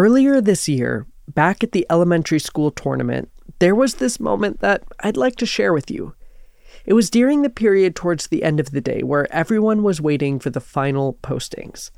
Earlier this year, back at the elementary school tournament, there was this moment that I'd like to share with you. It was during the period towards the end of the day where everyone was waiting for the final postings.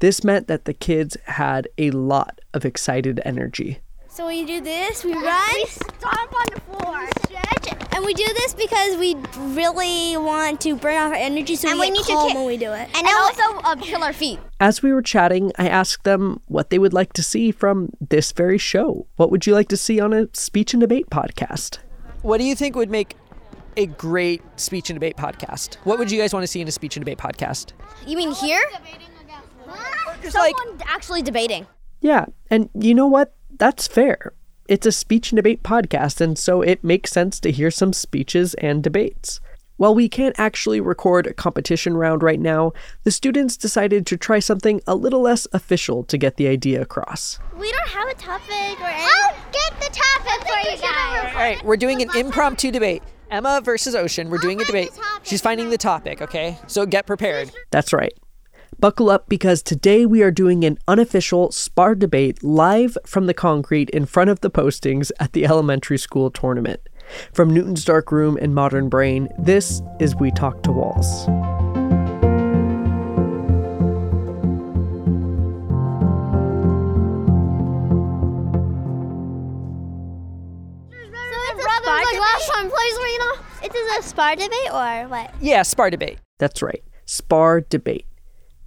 This meant that the kids had a lot of excited energy. So we do this, we run, we stomp on the floor, stretch, and we do this because we really want to burn off our energy so and we, we get need calm to ki- when we do it. And, and also uh, kill our feet. As we were chatting, I asked them what they would like to see from this very show. What would you like to see on a speech and debate podcast? What do you think would make a great speech and debate podcast? What would you guys want to see in a speech and debate podcast? You mean here? Someone like, actually debating. Yeah, and you know what? That's fair. It's a speech and debate podcast, and so it makes sense to hear some speeches and debates. While we can't actually record a competition round right now, the students decided to try something a little less official to get the idea across. We don't have a topic or anything. I'll get the topic for you guys. All right, we're doing an impromptu debate. Emma versus Ocean. We're doing a debate. She's finding the topic, okay? So get prepared. That's right. Buckle up because today we are doing an unofficial spar debate live from the concrete in front of the postings at the elementary school tournament. From Newton's Dark Room and Modern Brain, this is We Talk to Walls. like last time, please, Rena. It is a spar debate or what? Yeah, spar debate. That's right. Spar debate.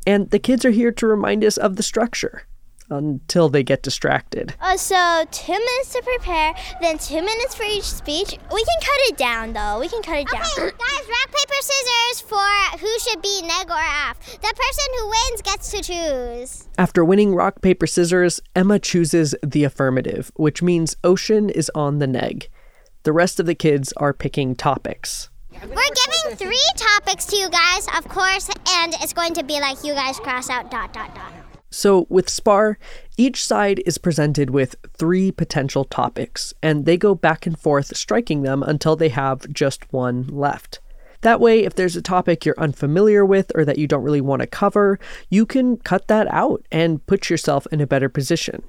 And the kids are here to remind us of the structure until they get distracted. Uh, so two minutes to prepare, then two minutes for each speech. We can cut it down though. We can cut it down. Okay, guys, rock paper scissors for who should be neg or af. The person who wins gets to choose. After winning rock paper scissors, Emma chooses the affirmative, which means Ocean is on the neg. The rest of the kids are picking topics. We're giving three topics to you guys, of course, and it's going to be like you guys cross out dot dot dot. So, with SPAR, each side is presented with three potential topics, and they go back and forth striking them until they have just one left. That way, if there's a topic you're unfamiliar with or that you don't really want to cover, you can cut that out and put yourself in a better position.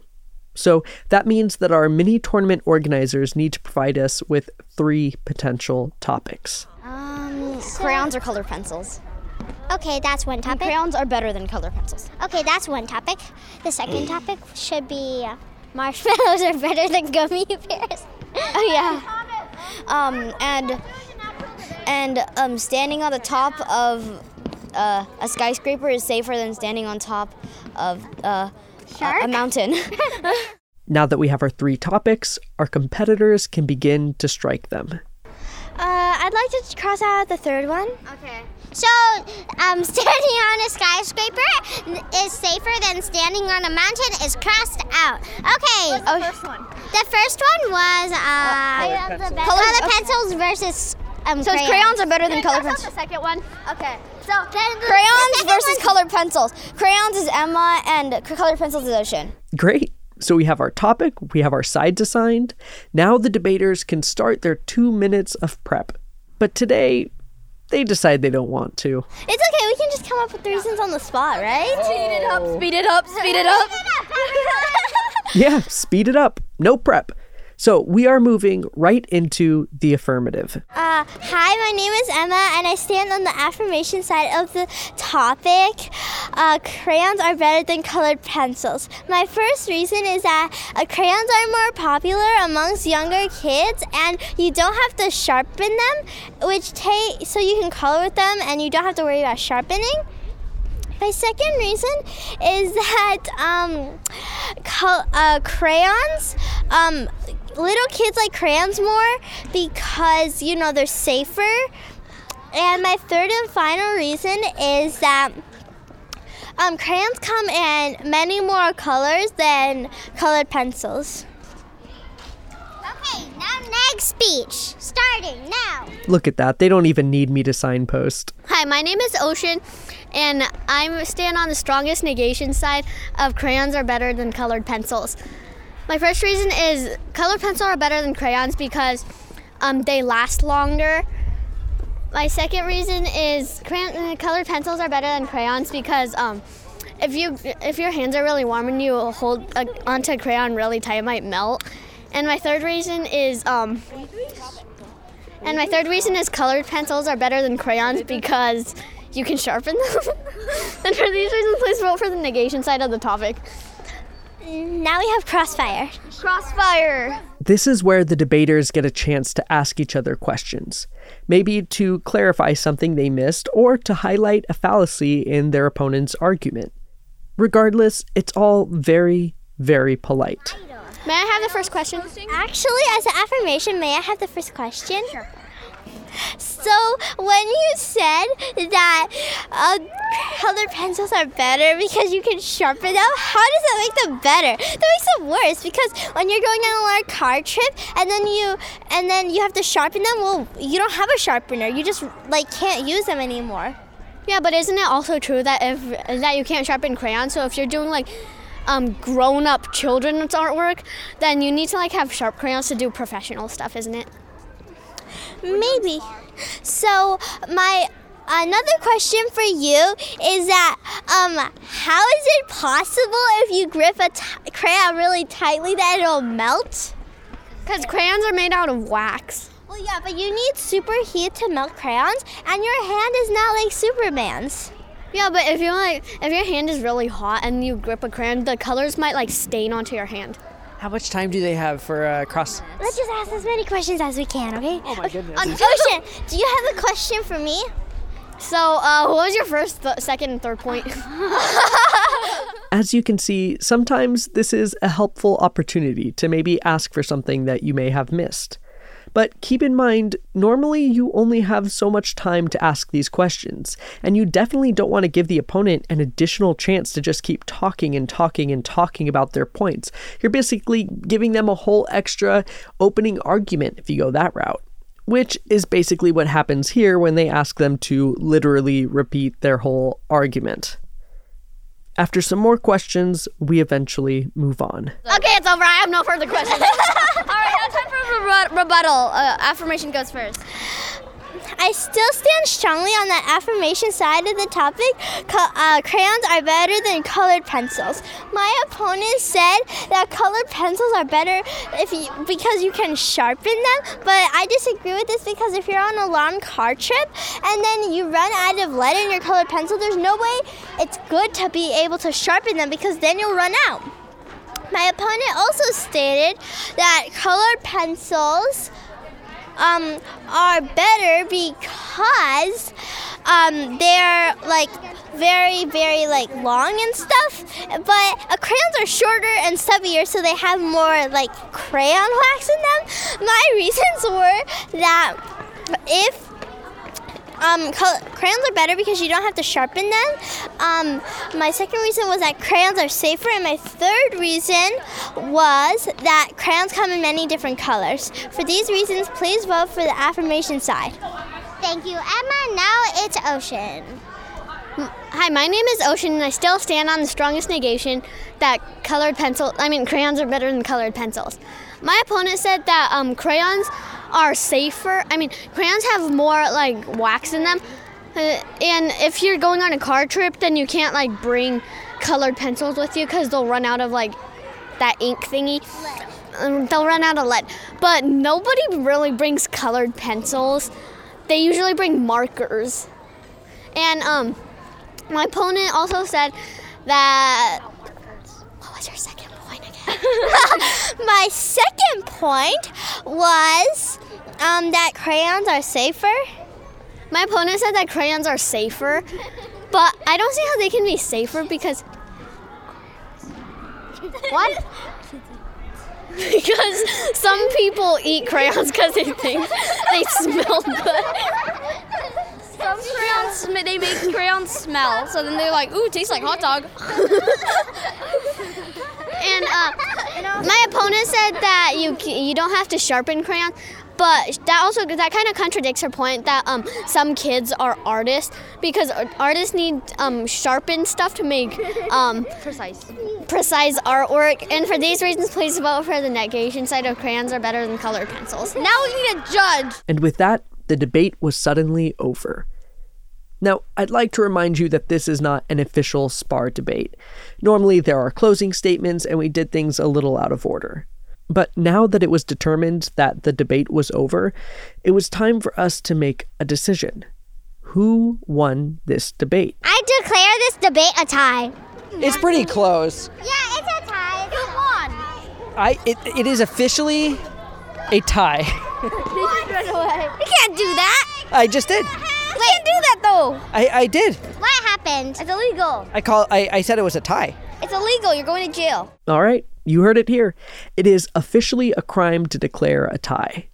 So that means that our mini tournament organizers need to provide us with three potential topics. Um, crayons or colored pencils. Okay, that's one topic. crayons are better than colored pencils. Okay, that's one topic. The second topic should be uh, marshmallows are better than gummy bears. oh yeah. Um, and and um, standing on the top of uh, a skyscraper is safer than standing on top of uh, a, a mountain. now that we have our three topics, our competitors can begin to strike them. Uh, I'd like to cross out the third one. Okay. So, um, standing on a skyscraper is safer than standing on a mountain is crossed out. Okay. What's the first one? The first one was uh, colored pencils. colored okay. pencils versus um, So crayons. crayons are better than color pencils. the second one. Okay. So Crayons versus colored pencils. Crayons is Emma, and colored pencils is Ocean. Great. So we have our topic, we have our sides assigned. Now the debaters can start their two minutes of prep. But today, they decide they don't want to. It's okay. We can just come up with the reasons on the spot, right? Speed it up. Speed it up. Speed it up. Yeah, speed it up. No prep. So we are moving right into the affirmative. Uh, hi, my name is Emma, and I stand on the affirmation side of the topic. Uh, crayons are better than colored pencils. My first reason is that uh, crayons are more popular amongst younger kids, and you don't have to sharpen them, which take so you can color with them, and you don't have to worry about sharpening. My second reason is that um, col- uh, crayons, um, little kids like crayons more because you know they're safer. And my third and final reason is that um, crayons come in many more colors than colored pencils. Okay, now next speech starting now. Look at that. They don't even need me to signpost. Hi, my name is Ocean, and I stand on the strongest negation side of crayons are better than colored pencils. My first reason is colored pencils are better than crayons because um, they last longer. My second reason is crayon, uh, colored pencils are better than crayons because um, if you if your hands are really warm and you hold a, onto a crayon really tight, it might melt. And my third reason is um. And my third reason is colored pencils are better than crayons because you can sharpen them. and for these reasons, please vote for the negation side of the topic. Now we have crossfire. Crossfire. This is where the debaters get a chance to ask each other questions, maybe to clarify something they missed or to highlight a fallacy in their opponent's argument. Regardless, it's all very, very polite. May I have the first question? Actually, as an affirmation, may I have the first question? Sure. So, when you said that uh, colored pencils are better because you can sharpen them, how does that make them better? That makes them worse because when you're going on a long car trip and then you and then you have to sharpen them, well, you don't have a sharpener. You just like can't use them anymore. Yeah, but isn't it also true that if that you can't sharpen crayons? So if you're doing like um, grown-up children's artwork, then you need to like have sharp crayons to do professional stuff, isn't it? Maybe. So my another question for you is that um, how is it possible if you grip a t- crayon really tightly that it'll melt? Because crayons are made out of wax. Well, yeah, but you need super heat to melt crayons, and your hand is not like Superman's. Yeah, but if you like, if your hand is really hot and you grip a crayon, the colors might like stain onto your hand. How much time do they have for uh, cross? Let's just ask as many questions as we can, okay? Oh my goodness. Ocean, do you have a question for me? So, uh, what was your first, th- second, and third point? As you can see, sometimes this is a helpful opportunity to maybe ask for something that you may have missed. But keep in mind, normally you only have so much time to ask these questions, and you definitely don't want to give the opponent an additional chance to just keep talking and talking and talking about their points. You're basically giving them a whole extra opening argument if you go that route. Which is basically what happens here when they ask them to literally repeat their whole argument. After some more questions, we eventually move on. okay, it's over. I have no further questions. Time for rebu- rebuttal. Uh, affirmation goes first. I still stand strongly on that affirmation side of the topic. Co- uh, crayons are better than colored pencils. My opponent said that colored pencils are better if you, because you can sharpen them, but I disagree with this because if you're on a long car trip and then you run out of lead in your colored pencil, there's no way it's good to be able to sharpen them because then you'll run out. My opponent also stated that colored pencils um, are better because um, they're like very, very like long and stuff. But uh, crayons are shorter and stubbier, so they have more like crayon wax in them. My reasons were that if um, col- crayons are better because you don't have to sharpen them. Um, my second reason was that crayons are safer, and my third reason was that crayons come in many different colors. For these reasons, please vote for the affirmation side. Thank you, Emma. Now it's Ocean. Hi, my name is Ocean, and I still stand on the strongest negation that colored pencil, I mean, crayons are better than colored pencils. My opponent said that um, crayons are safer. I mean, crayons have more like wax in them. Uh, and if you're going on a car trip, then you can't like bring colored pencils with you because they'll run out of like that ink thingy. Um, they'll run out of lead. But nobody really brings colored pencils. They usually bring markers. And um, my opponent also said that. What was your second point again? My second point was um, that crayons are safer. My opponent said that crayons are safer, but I don't see how they can be safer because. What? because some people eat crayons because they think they smell good. Some crayons, they make crayons smell, so then they're like, ooh, tastes like hot dog. And uh, my opponent said that you you don't have to sharpen crayons, but that also that kind of contradicts her point that um, some kids are artists because artists need um, sharpened stuff to make um, Precise. precise artwork. And for these reasons, please vote for the negation side of crayons are better than colored pencils. Now we need a judge. And with that, the debate was suddenly over. Now, I'd like to remind you that this is not an official SPAR debate. Normally, there are closing statements, and we did things a little out of order. But now that it was determined that the debate was over, it was time for us to make a decision. Who won this debate? I declare this debate a tie. It's pretty close. Yeah, it's a tie. Who won? I it, it is officially a tie. You can't do that. I just did. You can't do that though. I, I did. What happened? It's illegal. I call I, I said it was a tie. It's illegal. You're going to jail. All right, you heard it here. It is officially a crime to declare a tie.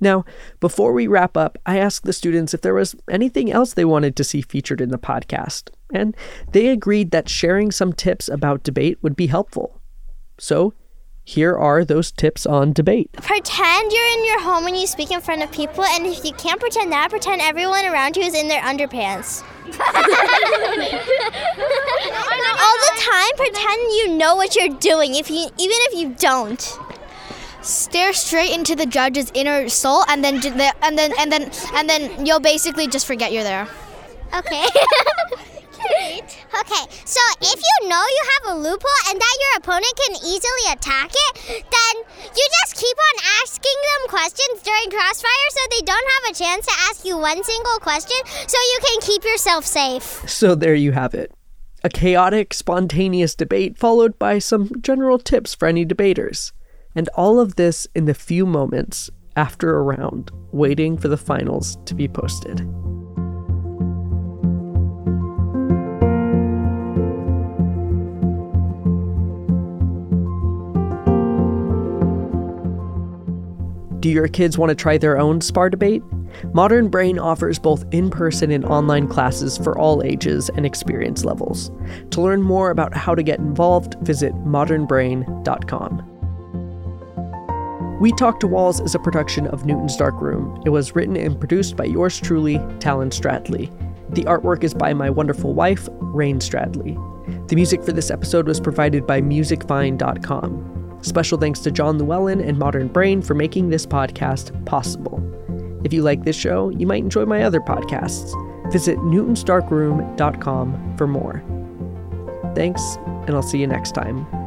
Now, before we wrap up, I asked the students if there was anything else they wanted to see featured in the podcast, and they agreed that sharing some tips about debate would be helpful. So, here are those tips on debate. Pretend you're in your home when you speak in front of people, and if you can't pretend that, pretend everyone around you is in their underpants. All the time, pretend you know what you're doing, if you even if you don't. Stare straight into the judge's inner soul, and then and then and then and then you'll basically just forget you're there. Okay. okay, so if you know you have a loophole and that your opponent can easily attack it, then you just keep on asking them questions during crossfire so they don't have a chance to ask you one single question so you can keep yourself safe. So, there you have it a chaotic, spontaneous debate followed by some general tips for any debaters. And all of this in the few moments after a round, waiting for the finals to be posted. Do your kids want to try their own SPAR debate? Modern Brain offers both in person and online classes for all ages and experience levels. To learn more about how to get involved, visit modernbrain.com. We Talk to Walls is a production of Newton's Dark Room. It was written and produced by yours truly, Talon Stradley. The artwork is by my wonderful wife, Rain Stradley. The music for this episode was provided by musicvine.com. Special thanks to John Llewellyn and Modern Brain for making this podcast possible. If you like this show, you might enjoy my other podcasts. Visit newtonsdarkroom.com for more. Thanks, and I'll see you next time.